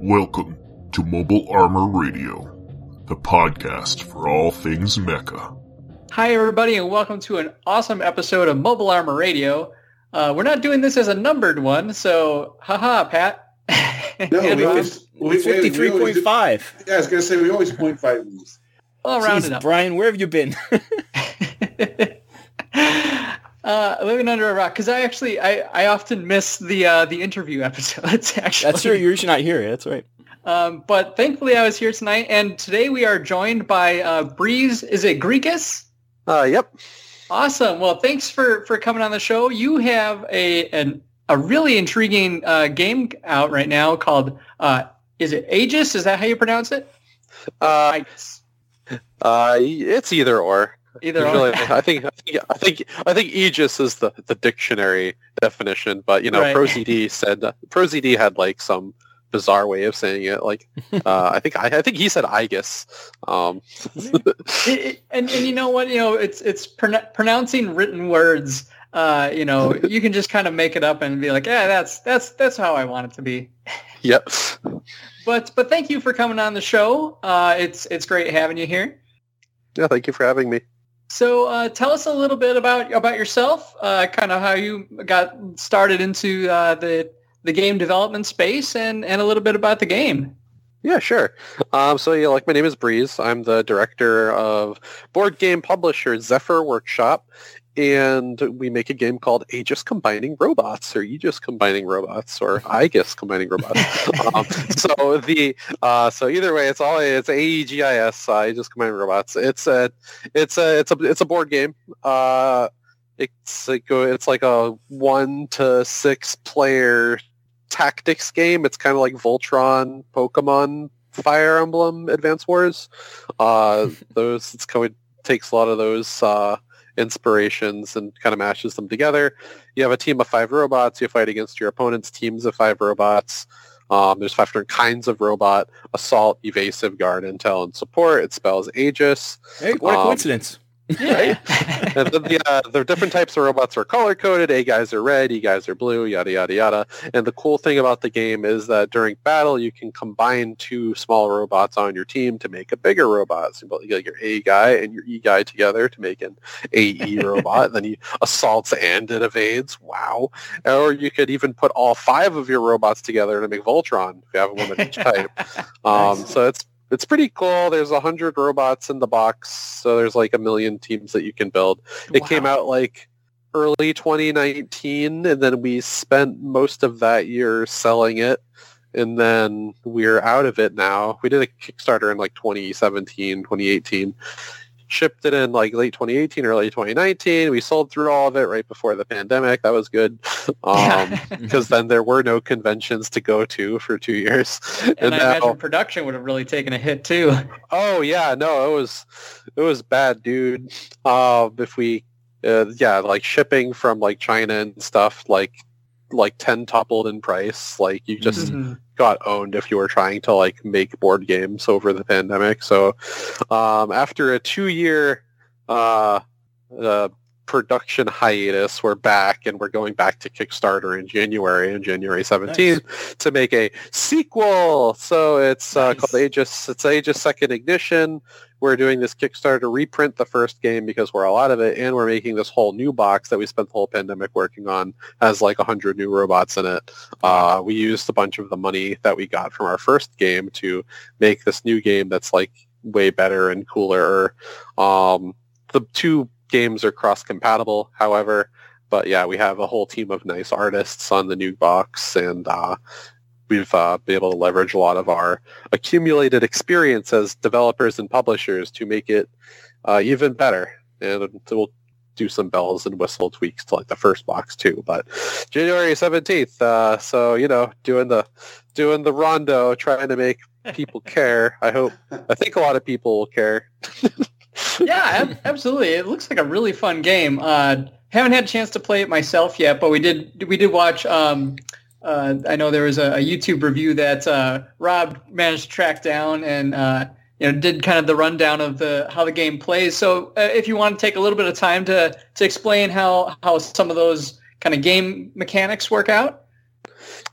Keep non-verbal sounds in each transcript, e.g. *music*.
Welcome to Mobile Armor Radio, the podcast for all things mecha. Hi, everybody, and welcome to an awesome episode of Mobile Armor Radio. Uh, we're not doing this as a numbered one, so haha, Pat. *laughs* No, *laughs* And we Rob. always, we, we Fifty-three always point do- five. Yeah, I was gonna say we always point five these. Well, round it up. Brian, where have you been? *laughs* uh, living under a rock because I actually I, I often miss the uh, the interview *laughs* episodes. Actually, That's right. You're usually not here. That's right. Um, but thankfully, I was here tonight, and today we are joined by uh, Breeze. Is it Grigas? Uh, yep. Awesome. Well, thanks for for coming on the show. You have a an a really intriguing uh, game out right now called uh, is it Aegis? Is that how you pronounce it? Uh, Aegis. uh, it's either or. Either Usually. I think, I think, I think, I think Aegis is the, the dictionary definition, but you know, Right. ProZD said ProZD had like some bizarre way of saying it. Like, *laughs* uh, I think, I, I think he said Aegis. Um, It- it- and and you know what? You know, it's it's pron- pronouncing written words. Uh, you know, *laughs* you can just kind of make it up and be like, yeah, that's that's that's how I want it to be. yep. But but thank you for coming on the show. Uh, it's it's great having you here. Yeah. Thank you for having me. So uh, tell us a little bit about about yourself, uh, kind of how you got started into uh, the the game development space, and and a little bit about the game. Yeah, sure. Um, so yeah, like my name is Breeze. I'm the director of board game publisher Zephyr Workshop, and we make a game called Aegis Combining Robots, or Aegis Combining Robots, or *laughs* Aegis Combining Robots. um, so the uh, so either way, it's all it's AEGIS, uh, Aegis Combining Robots. It's a it's a it's a it's a board game. Uh, it's like a, it's like a one to six player tactics game. It's kind of like Voltron, Pokemon, Fire Emblem, Advance Wars. Uh, *laughs* those it's kind of takes a lot of those uh, inspirations and kind of mashes them together. You have a team of five robots. You fight against your opponent's teams of five robots. Um, there's five different kinds of robot: assault, evasive, guard, intel, and support. It spells Aegis. Hey, what a Um, coincidence. Yeah. *laughs* And *laughs* the, the, uh, the different types of robots are color coded. A guys are red, E guys are blue, yada yada yada. And the cool thing about the game is that during battle, you can combine two small robots on your team to make a bigger robot. So you get your A guy and your E guy together to make an AE *laughs* robot. then he assaults and it evades. Wow! Or you could even put all five of your robots together to make Voltron if you have one of each type. Um, Nice. so it's it's pretty cool. There's a hundred robots in the box, so there's like a million teams that you can build. It came out like early 2019, and then we spent most of that year selling it, and then we're out of it now. We did a Kickstarter in like 2017, 2018. Shipped it in like late 2018, early 2019. We sold through all of it right before the pandemic. That was good. *laughs* Um, because then there were no conventions to go to for two years. and I now- imagine production would have really taken a hit too. Oh yeah, no, it was it was bad, dude. Uh, if we, uh, yeah, like shipping from like China and stuff, like like ten toppled in price. Like you just Mhm. got owned if you were trying to like make board games over the pandemic. So um, after a two year uh, uh, production hiatus, we're back and we're going back to Kickstarter in January, on January 17th, to make a sequel. So it's uh, Nice. called Aegis. It's Aegis Second Ignition. We're doing this Kickstarter to reprint the first game because we're all out of it, and we're making this whole new box that we spent the whole pandemic working on. Has like a hundred new robots in it. Uh, we used a bunch of the money that we got from our first game to make this new game that's like way better and cooler. Um, the two games are cross-compatible, however, but yeah, we have a whole team of nice artists on the new box, and uh, we've uh, been able to leverage a lot of our accumulated experience as developers and publishers to make it uh, even better. And we'll do some bells and whistle tweaks to like the first box too. But January seventeenth, uh, so you know, doing the doing the rondo, trying to make people *laughs* care. I hope. I think a lot of people will care. yeah, ab- absolutely. It looks like a really fun game. Uh, haven't had a chance to play it myself yet, but we did we did watch. Um, uh, I know there was a, a YouTube review that uh, Rob managed to track down and uh, you know did kind of the rundown of the how the game plays. So uh, if you want to take a little bit of time to to explain how how some of those kind of game mechanics work out.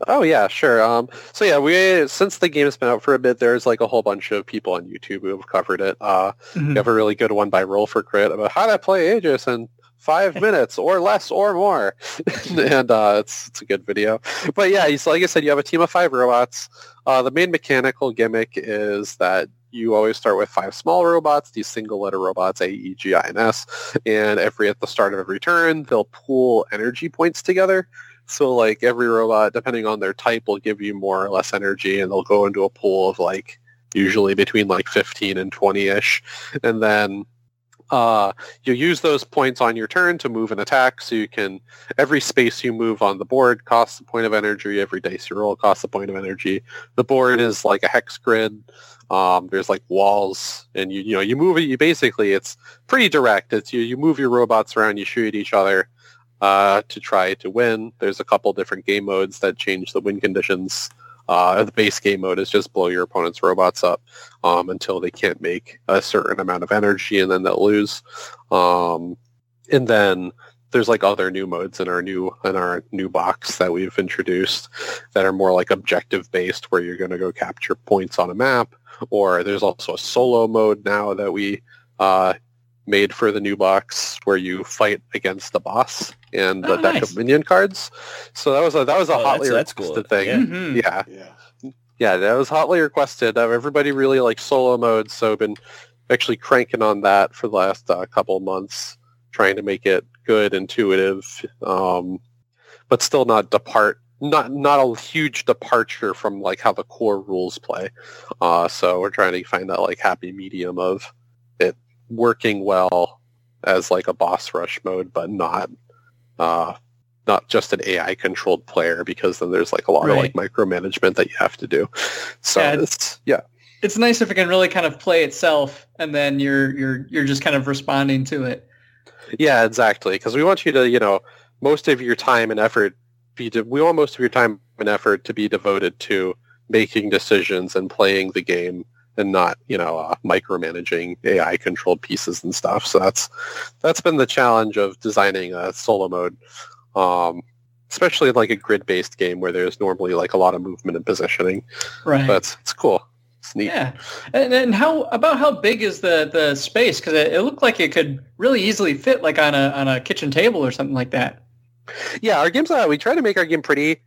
Oh yeah, sure. Um, so yeah, we since the game's been out for a bit, there's like a whole bunch of people on YouTube who have covered it. Uh, Mhm. we have a really good one by Roll for Crit about how to play Aegis in five *laughs* minutes or less or more, *laughs* and uh, it's it's a good video. But yeah, so like I said, you have a team of five robots. Uh, the main mechanical gimmick is that you always start with five small robots, these single letter robots, A, E, G, I, and S, and every at the start of every turn, they'll pool energy points together. So like every robot, depending on their type, will give you more or less energy, and they'll go into a pool of like usually between like 15 and 20-ish. And then uh, you use those points on your turn to move and attack. So you can every space you move on the board costs a point of energy. Every dice you roll costs a point of energy. The board is like a hex grid. Um, there's like walls, and you you know you move it. You basically it's pretty direct. It's you you move your robots around. You shoot at each other uh, to try to win. There's a couple different game modes that change the win conditions. Uh, the base game mode is just blow your opponent's robots up um, until they can't make a certain amount of energy, and then they'll lose. Um, and then there's like other new modes in our new in our new box that we've introduced that are more like objective based, where you're going to go capture points on a map. Or there's also a solo mode now that we uh, made for the new box where you fight against the boss and Oh, the deck nice. of minion cards. So that was a that was a Oh, hotly that's- that's cool. requested thing. Yeah. Mhm. yeah. Yeah. Yeah, that was hotly requested. Uh, everybody really likes solo mode, so I've been actually cranking on that for the last uh, couple of months, trying to make it good, intuitive, um, but still not depart not not a huge departure from like how the core rules play. Uh, so we're trying to find that like happy medium of it working well as like a boss rush mode, but not uh, not just an AI controlled player because then there's like a lot of like micromanagement that you have to do. So Yeah, it's yeah. It's nice if it can really kind of play itself, and then you're you're you're just kind of responding to it. Yeah, exactly. Because we want you to, you know, most of your time and effort be. De- we want most of your time and effort to be devoted to making decisions and playing the game, and not, you know, uh, micromanaging AI controlled pieces and stuff. So that's that's been the challenge of designing a solo mode, um, especially in like a grid based game where there's normally like a lot of movement and positioning. Right. But it's, it's cool. It's neat. Yeah, and, and how about how big is the the space? Because it, it looked like it could really easily fit like on a on a kitchen table or something like that. Yeah, our game's uh, we try to make our game pretty.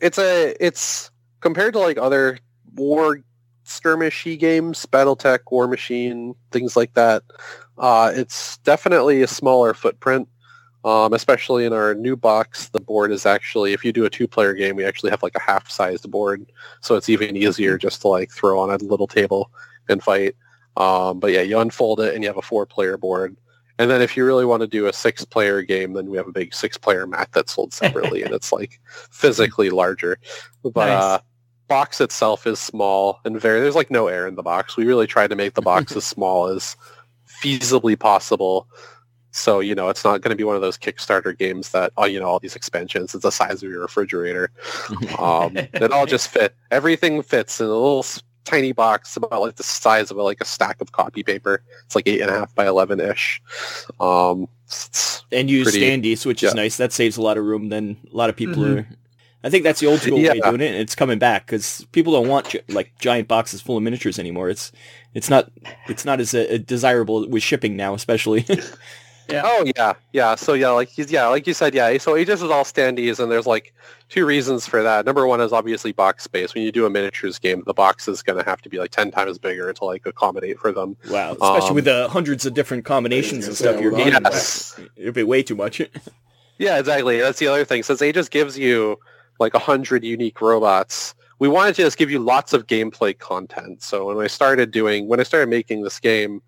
It's a it's compared to like other war skirmishy games, BattleTech, Warmachine, things like that. Uh, it's definitely a smaller footprint. Um, especially in our new box, the board is actually if you do a two-player game, we actually have like a half-sized board, so it's even easier just to like throw on a little table and fight. Um, but yeah, you unfold it and you have a four-player board. And then if you really want to do a six-player game, then we have a big six-player mat that's sold separately, and it's like physically larger. But Nice. uh, box itself is small and very. There's like no air in the box. We really tried to make the box *laughs* as small as feasibly possible. So you know, it's not going to be one of those Kickstarter games that oh, you know, all these expansions. It's the size of your refrigerator. Um, it all just fit. Everything fits in a little tiny box about like the size of like a stack of copy paper. It's like eight and a half by eleven ish. Um, and use Pretty- standees, which is nice. That saves a lot of room. Then a lot of people Mhm. are. I think that's the old school way Yeah. of doing it, and it's coming back because people don't want like giant boxes full of miniatures anymore. It's it's not it's not as uh, desirable with shipping now, especially. *laughs* Yeah. Oh yeah, yeah. So yeah, like he's yeah, like you said, yeah. So Aegis is all standees, and there's like two reasons for that. Number one is obviously box space. When you do a miniatures game, the box is going to have to be like ten times bigger to like accommodate for them. wow, especially Um, with the hundreds of different combinations and stuff you're well, getting. Yes. It'd be way too much. *laughs* Yeah, exactly. That's the other thing. Since Aegis gives you like a hundred unique robots, we wanted to just give you lots of gameplay content. So when I started doing, when I started making this game,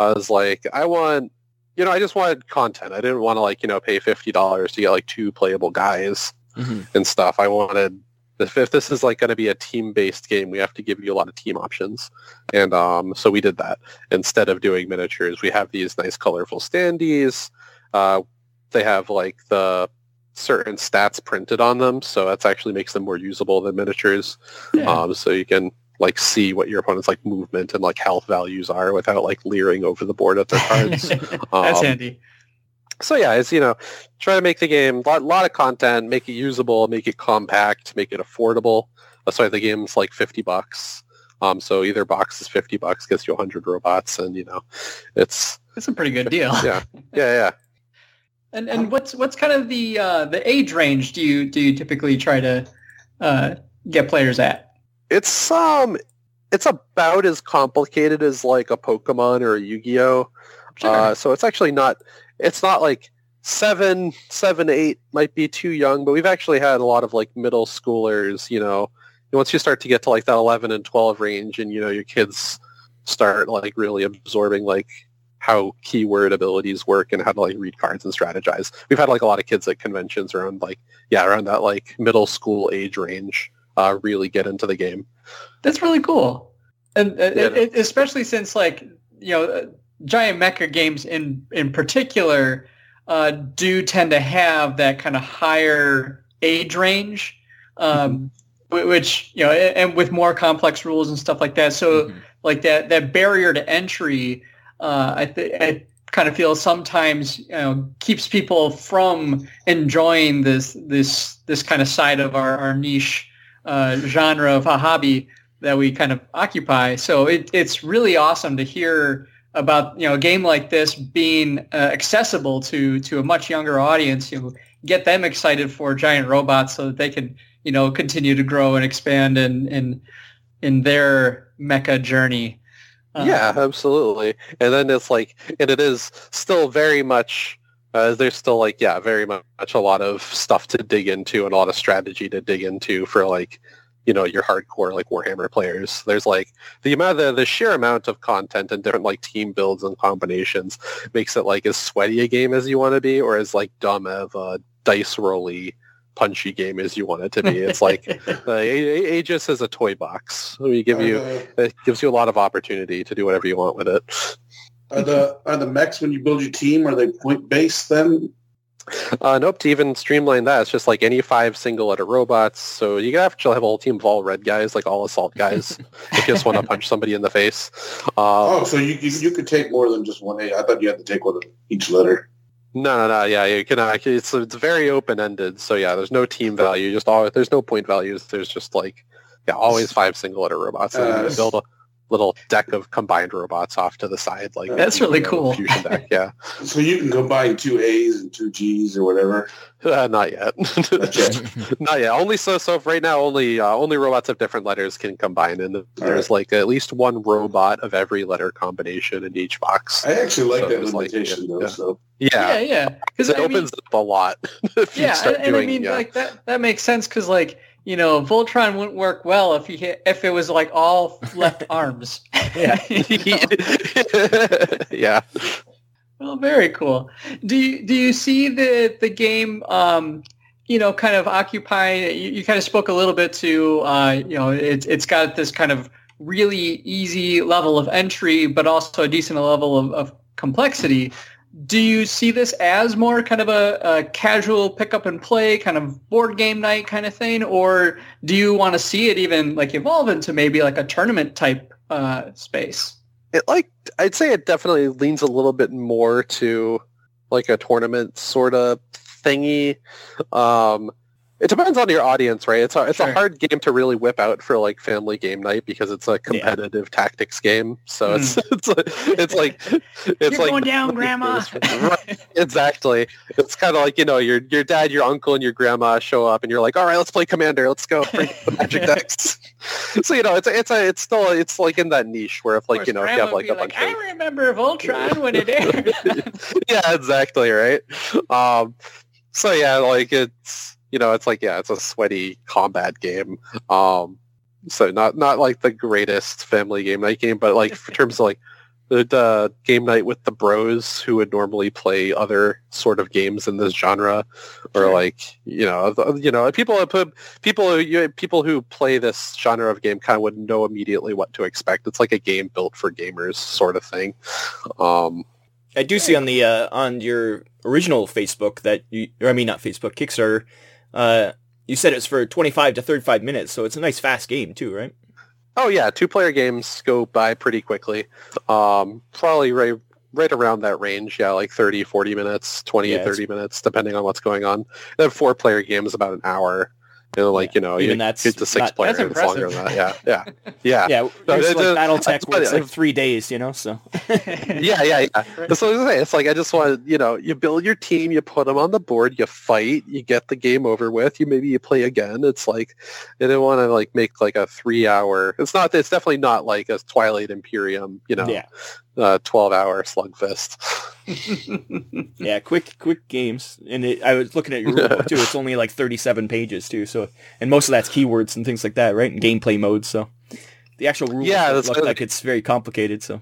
I was like, I want, you know, I just wanted content. I didn't want to like, you know, pay fifty dollars to get like two playable guys Mhm. and stuff. I wanted if, if this is like going to be a team-based game, we have to give you a lot of team options, and um, so we did that instead of doing miniatures. We have these nice, colorful standees. Uh, they have like the certain stats printed on them, so that's actually makes them more usable than miniatures. Yeah. Um, so you can like see what your opponent's like movement and like health values are without like leering over the board at their cards. *laughs* That's um, handy. So yeah, it's you know, try to make the game a lot, lot of content, make it usable, make it compact, make it affordable. That's why the game's like fifty bucks. Um, so either box is fifty bucks, gets you hundred robots, and you know, it's it's a pretty good *laughs* deal. yeah, yeah, yeah. And and what's what's kind of the uh, the age range do you do you typically try to uh, get players at? It's um, it's about as complicated as like a Pokemon or a Yu-Gi-Oh. Sure. Uh, so it's actually not. It's not like seven, seven, eight might be too young, but we've actually had a lot of like middle schoolers. You know, once you start to get to like that eleven and twelve range, and you know your kids start like really absorbing like how keyword abilities work and how to like read cards and strategize. We've had like a lot of kids at conventions around like yeah around that like middle school age range uh, really get into the game. That's really cool, and uh, Yeah. it, it- especially since like you know uh, giant mecha games in in particular uh, do tend to have that kind of higher age range, um, wh- which you know, and with more complex rules and stuff like that. So Mhm. like that that barrier to entry, uh, I I kind of feel sometimes you know keeps people from enjoying this this this kind of side of our, our niche uh, genre of a hobby that we kind of occupy. So it, it's really awesome to hear about you know a game like this being uh, accessible to to a much younger audience. You know, get them excited for giant robots so that they can you know continue to grow and expand in in their mecha journey. Uh, yeah, absolutely. And then it's like, and it is still very much. Uh, there's still like, yeah, very much a lot of stuff to dig into and a lot of strategy to dig into for like, you know, your hardcore like Warhammer players. There's like the amount, the, the sheer amount of content and different like team builds and combinations makes it like as sweaty a game as you want to be, or as like dumb of a dice rolly punchy game as you want it to be. It's *laughs* like uh, A- A- Aegis is a toy box. We give you it gives you a lot of opportunity to do whatever you want with it. are the are the mechs when you build your team are they point based then? Uh, nope, to even streamline that, it's just like any five single letter robots. So you can actually have a whole team of all red guys, like all assault guys, *laughs* if you just want to punch somebody in the face. Oh, Uh, so you, you you could take more than just one A. I thought you had to take one of each letter. No, no, no, yeah, you can. Uh, it's it's very open ended. So yeah, there's no team value. Just all there's no point values. There's just like yeah, always five single letter robots. Uh, build a little deck of combined robots off to the side, like That's really know, cool. Fusion deck, yeah. *laughs* So you can combine two A's and two G's or whatever. Uh, not yet. Not yet. *laughs* Not yet. Only so so right now only uh, only robots of different letters can combine and there's like at least one robot of every letter combination in each box. I actually like So that it's like, limitation yeah, though. yeah. So yeah, Yeah. yeah. Because It opens up a lot *laughs* if you yeah, start and, and doing I mean, yeah. like that that makes sense because like you know, Voltron wouldn't work well if he hit, if it was like all left *laughs* arms. Yeah. *laughs* Yeah. Well, very cool. Do you do you see the the game? Um, you know, kind of occupy. You, you kind of spoke a little bit to. Uh, you know, it's it's got this kind of really easy level of entry, but also a decent level of, of complexity. Do you see this as more kind of a, a casual pick up and play kind of board game night kind of thing, or do you want to see it even like evolve into maybe like a tournament type uh, space? It like I'd say it definitely leans a little bit more to like a tournament sort of thingy. Um it depends on your audience, right? It's a it's Sure. a hard game to really whip out for like family game night because it's a competitive tactics game. So it's *laughs* it's like it's like it's You're like going down, *laughs* Grandma. Right, exactly. It's kind of like you know your your dad, your uncle, and your grandma show up, and you're like, all right, let's play Commander. Let's go bring the magic *laughs* decks. so you know, it's a, it's a it's still it's like in that niche where if like you know if you have like a bunch of I of remember Voltron when it aired. yeah, exactly right. Um, so yeah, like it's you know it's like yeah, it's a sweaty combat game. Um, so not not like the greatest family game night game, but like in terms of like the, the game night with the bros who would normally play other sort of games in this genre, or Sure. like you know you know people people who you, people who play this genre of game kind of would know immediately what to expect. It's like a game built for gamers sort of thing. Um, I do see on the uh, on your original Facebook that you, or I mean not Facebook, Kickstarter. Uh, you said it's for 25 to 35 minutes, so it's a nice fast game too, right? Oh yeah, two player games go by pretty quickly. Um, probably right right around that range. Yeah, like 30, 40 minutes, 20, Yeah, it's- 30 minutes, depending on what's going on. Then four player games about an hour. You know, like, you know, Even you that's get to six not- players. That's it's longer than that. Yeah, yeah, yeah. *laughs* Yeah, there's it- like it- BattleTech that's where it's like three days, you know. So *laughs* yeah, yeah, yeah. That's what I was saying. It's like I just want you know, you build your team, you put them on the board, you fight, you get the game over with. You maybe you play again. It's like I didn't want to like make like a three hour. It's not. It's definitely not like a Twilight Imperium. You know, yeah, uh, twelve hour slugfest. *laughs* yeah, quick, quick games. And it, I was looking at your rule book too. It's only like 37 pages too. So, and most of that's keywords and things like that, right? And gameplay modes. So, the actual rule Yeah, book that's like it's very complicated. So,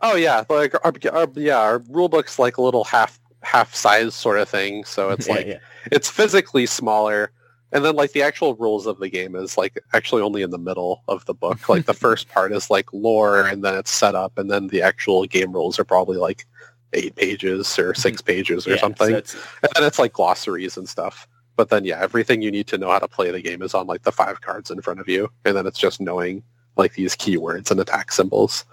Oh yeah, like our, our yeah, our rule book's like a little half half size sort of thing. So it's *laughs* yeah, like yeah. it's physically smaller and then like the actual rules of the game is like actually only in the middle of the book like the *laughs* first part is like lore and then it's set up and then the actual game rules are probably like eight pages or six pages or Yeah, something it's- and then it's like glossaries and stuff but then yeah everything you need to know how to play the game is on like the five cards in front of you and then it's just knowing like these keywords and attack symbols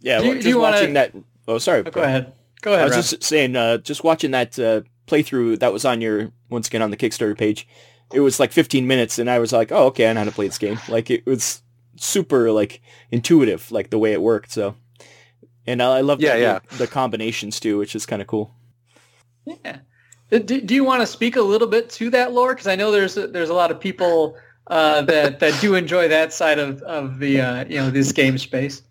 yeah, Do you- well, do just you wanna- that. Oh, sorry. Go ahead. Go ahead I was Rob. just saying, uh, just watching that uh, playthrough that was on your once again on the Kickstarter page. It was like 15 minutes, and I was like, "Oh, okay, I know how to play this game." Like it was super like intuitive, like the way it worked. So, and I, I love Yeah, the, yeah. the combinations too, which is kind of cool. Yeah. Uh, Do, do you want to speak a little bit to that lore? Because I know there's a, there's a lot of people uh, that that do enjoy that side of of the uh, you know this game space.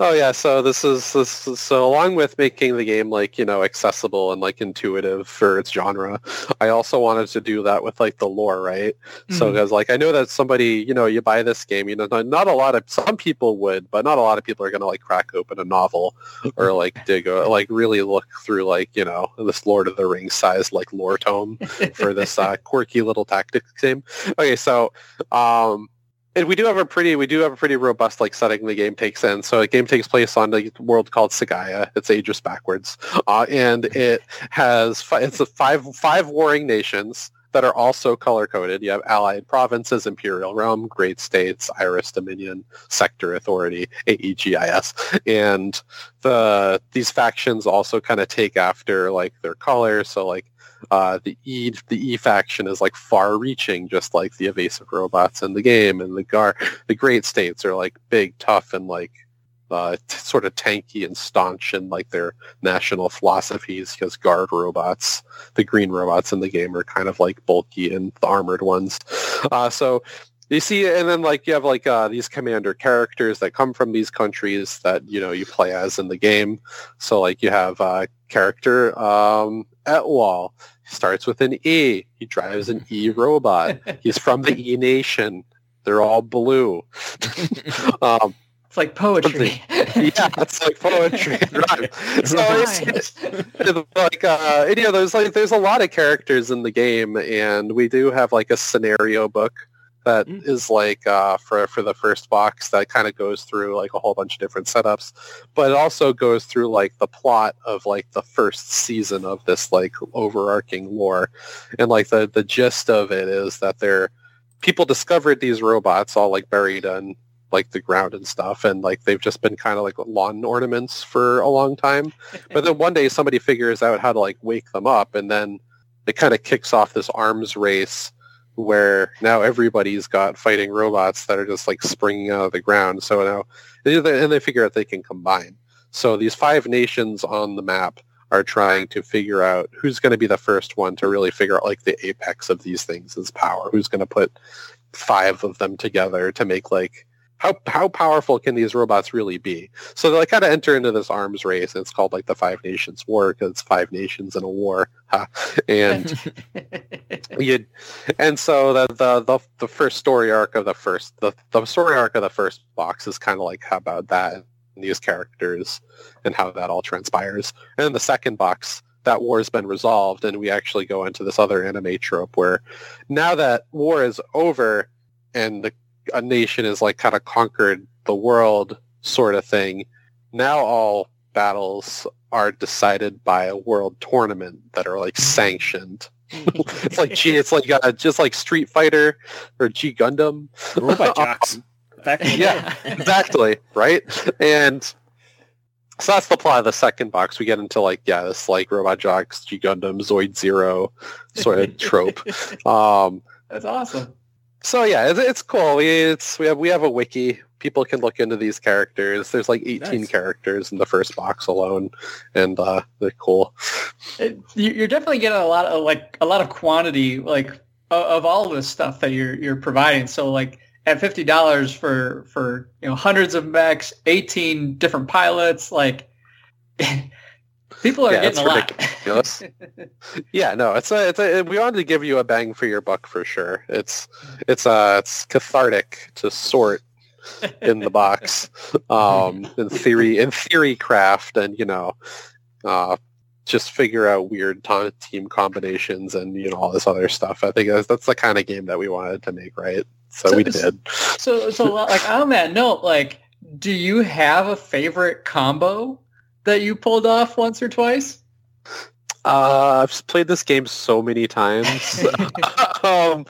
Oh yeah, so this is this is, so along with making the game like you know accessible and like intuitive for its genre, I also wanted to do that with like the lore, right? So Mhm. because like I know that somebody you know you buy this game, you know not, not a lot of some people would, but not a lot of people are gonna like crack open a novel or like dig a, like really look through like you know this Lord of the Rings size like lore tome for this uh, quirky little tactics game. Okay, so um, and we do have a pretty we do have a pretty robust like setting the game takes in. So a game takes place on a world called Sagaya. It's ages backwards, uh, and it has fi- it's a five five warring nations that are also color coded. You have allied provinces, imperial realm, great states, Iris Dominion, sector authority, AEGIS, and the these factions also kind of take after like their color. So like uh, the E the E faction is like far-reaching, just like the evasive robots in the game, and the Gar the Great States are like big, tough, and like uh, t- sort of tanky and staunch in like their national philosophies. Because guard robots, the green robots in the game, are kind of like bulky and the armored ones. Uh, so you see, and then like you have like uh, these commander characters that come from these countries that you know you play as in the game. So like you have uh, character um, Etwall. He starts with an E. He drives an E robot. *laughs* He's from the E Nation. They're all blue. *laughs* um, It's like poetry. *laughs* yeah, it's like poetry. *laughs* right. So it's, Rhymes. it's like uh, you know, there's like there's a lot of characters in the game, and we do have like a scenario book that Mm. is like uh, for for the first box that kind of goes through like a whole bunch of different setups, but it also goes through like the plot of like the first season of this like overarching lore, and like the the gist of it is that they're people discovered these robots all like buried in like the ground and stuff and like they've just been kind of like lawn ornaments for a long time. But then one day somebody figures out how to like wake them up and then it kind of kicks off this arms race where now everybody's got fighting robots that are just like springing out of the ground. So now and they figure out they can combine. So these five nations on the map are trying to figure out who's going to be the first one to really figure out like the apex of these things is power. Who's going to put five of them together to make like how how powerful can these robots really be? So they like, kind of enter into this arms race. And it's called like the Five Nations War because it's five nations in a war. *laughs* Huh? And *laughs* you, and so the, the the the first story arc of the first the, the story arc of the first box is kind of like how about that and these characters and how that all transpires. And then the second box that war's been resolved and we actually go into this other anime trope where now that war is over and the a nation is like kind of conquered the world sort of thing. Now all battles are decided by a world tournament that are like sanctioned. *laughs* it's like G, it's like uh, just like Street Fighter or G Gundam. Robot *laughs* jocks. Yeah, *laughs* exactly, right? And So that's the plot of the second box. We get into like yeah, this like Robot Jox, G Gundam, Zoid Zero sort of trope. Um, That's awesome. So yeah, it's, it's cool. We it's we have we have a wiki. People can look into these characters. There's like 18 Nice. characters in the first box alone, and uh, they're cool. It, you- you're definitely getting a lot of like a lot of quantity like of, all this stuff that you're you're providing. So like at fifty dollars for for you know hundreds of mechs, eighteen different pilots, like *laughs* people are Yeah, getting it's a lot. ridiculous. *laughs* Yeah, no, it's a, it's a, we wanted to give you a bang for your buck for sure. It's it's uh it's cathartic to sort in the box. *laughs* Um in theory in theory craft and you know uh just figure out weird team combinations and you know all this other stuff. I think that's, that's the kind of game that we wanted to make, right? So, So we did. so so like on that note, like, do you have a favorite combo that you pulled off once or twice? Uh, I've played this game so many times. *laughs* *laughs* um,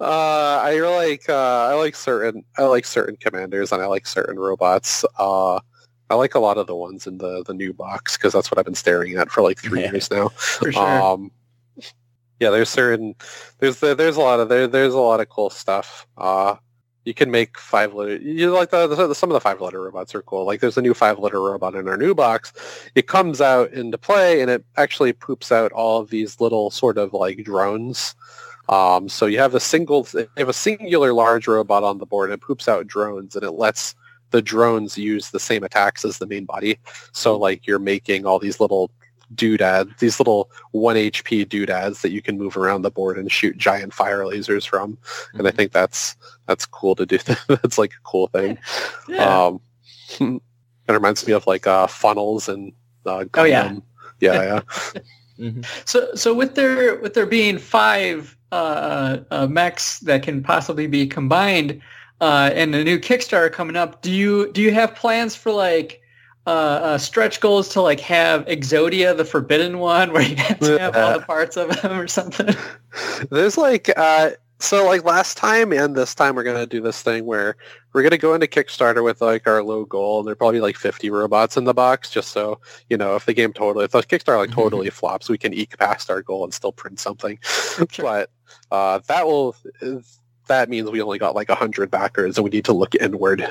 uh, I like uh, I like certain I like certain commanders and I like certain robots. Uh, I like a lot of the ones in the the new box because that's what I've been staring at for like three Yeah. years now. For sure. Um, yeah, there's certain there's there's a lot of there there's a lot of cool stuff. Uh, you can make five letter. You like the, the some of the five letter robots are cool. Like there's a new five letter robot in our new box. It comes out into play and it actually poops out all of these little sort of like drones. Um, so you have a single you have a singular large robot on the board and it poops out drones and it lets the drones use the same attacks as the main body. So like you're making all these little doodads, these little one HP doodads that you can move around the board and shoot giant fire lasers from. And I think that's that's cool to do. *laughs* that's like a cool thing. *laughs* yeah. Um, *laughs* it reminds me of like uh, funnels and uh, Oh, yeah. Gundam. yeah, yeah. Mhm. So, so with there with there being five uh, uh, mechs that can possibly be combined, uh, and a new Kickstarter coming up, do you do you have plans for like uh, uh, stretch goals to like have Exodia, the Forbidden One, *laughs* where you have to have all the parts of them or something? *laughs* There's like uh so like last time and this time we're gonna do this thing where we're gonna go into Kickstarter with like our low goal and there'll probably be like 50 robots in the box just so you know if the game totally if the Kickstarter like totally flops we can eke past our goal and still print something. *laughs* But uh, that will that means we only got like 100 backers and we need to look inward.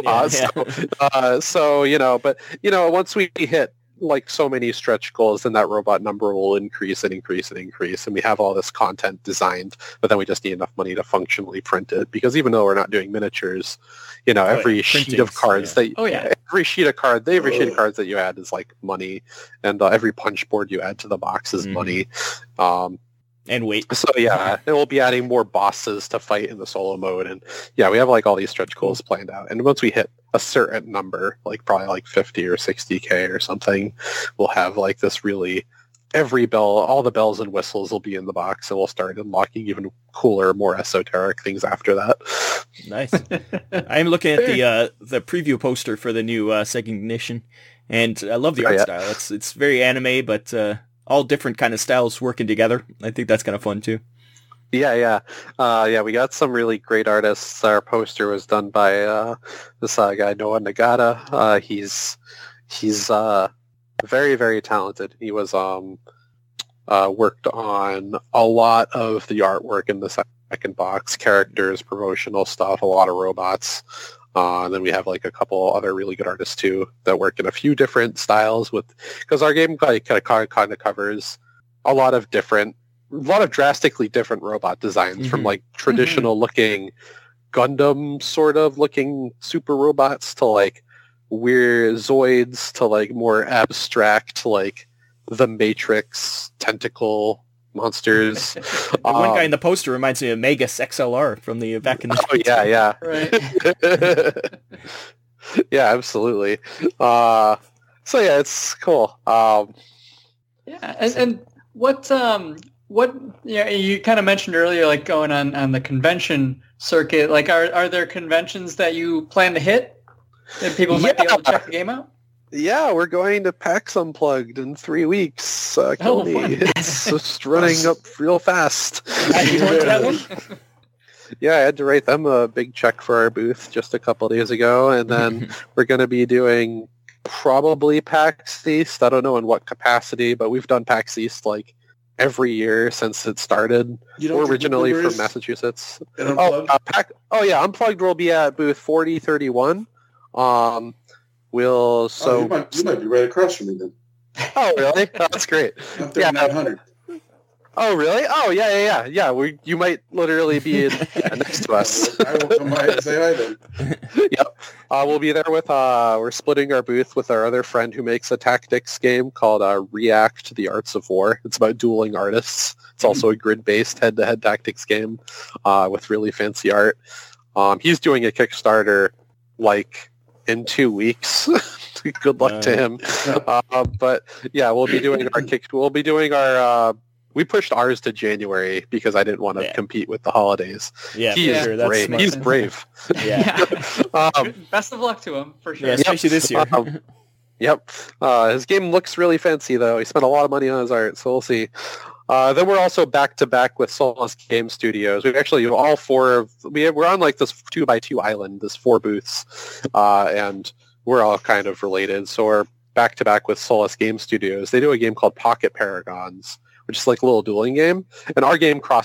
Uh, *laughs* Yeah, so, yeah. *laughs* uh, so you know, but you know, once we hit like so many stretch goals, then that robot number will increase and increase and increase, and we have all this content designed. But then we just need enough money to functionally print it because even though we're not doing miniatures, you know, Oh, yeah, every sheet of cards yeah. that Oh yeah, *laughs* every sheet of card, every sheet of cards that you add is like money, and uh, every punch board you add to the box is Mhm. money. Um, And wait. so yeah, we'll be adding more bosses to fight in the solo mode, and yeah, we have like all these stretch goals planned out. And once we hit a certain number, like probably like 50 or 60k or something, we'll have like this really every bell, all the bells and whistles will be in the box, and we'll start unlocking even cooler, more esoteric things after that. Nice. *laughs* I'm looking at the uh, the preview poster for the new uh, Ignition, and I love the Oh, art yeah. style. It's it's very anime, but uh, all different kind of styles working together. I think that's kind of fun too. Yeah, yeah, uh, yeah. We got some really great artists. Our poster was done by uh, this uh, guy Noah Nagata. Uh, he's he's uh, very very talented. He was um, uh, worked on a lot of the artwork in the second box, characters, promotional stuff, a lot of robots. Uh, and then we have like a couple other really good artists too that work in a few different styles with because our game like, kind of kind of covers a lot of different a lot of drastically different robot designs from Mhm. like traditional looking Gundam sort of looking super robots to like weird Zoids to like more abstract like the Matrix tentacle monsters. *laughs* The one guy Um, in the poster reminds me of Megas XLR from the back in the Oh yeah, yeah. right. *laughs* yeah, absolutely. Uh, so yeah, it's cool. Um, Yeah, and, and what um what yeah you kind of mentioned earlier like going on on the convention circuit like are are there conventions that you plan to hit that people might be able to check the game out? Yeah, we're going to PAX Unplugged in three weeks. Uh, Oh, Coney. fun. *laughs* it's just running up real fast. You that one? *laughs* Yeah, I had to write them a big check for our booth just a couple days ago, and then *laughs* we're going to be doing probably PAX East. I don't know in what capacity, but we've done PAX East like every year since it started. You know We're what the originally from? Massachusetts. Oh, uh, pack, oh yeah, Unplugged will be at booth 4031. Um, we'll oh, so you might, you might be right across from me then. *laughs* oh really? That's great. *laughs* I'm Yeah. 3900. Oh really? Oh yeah yeah yeah yeah. We you might literally be in, *laughs* yeah, next to us. I will come by and say hi then. yep. Uh, we'll be there with, uh, we're splitting our booth with our other friend who makes a tactics game called uh, React, The Arts of War. It's about dueling artists. It's also a grid-based head-to-head tactics game uh, with really fancy art. Um, he's doing a Kickstarter like in two weeks. *laughs* Good luck to Uh, him. Uh, but yeah, we'll be doing our kick. We'll be doing our. Uh, we pushed ours to January because I didn't want to Yeah. compete with the holidays. Yeah, he for is sure. That's brave. smart. He's brave. *laughs* Yeah. *laughs* um, Best of luck to him for sure. Yeah, especially this year. Um, Yep. Uh, his game looks really fancy, though. He spent a lot of money on his art, so we'll see. Uh, then we're also back to back with Solis Game Studios. We've actually all four of we we're on like this two by two island, this four booths, uh, and we're all kind of related. So we're back to back with Solis Game Studios. They do a game called Pocket Paragons, which is like a little dueling game, and our game crosses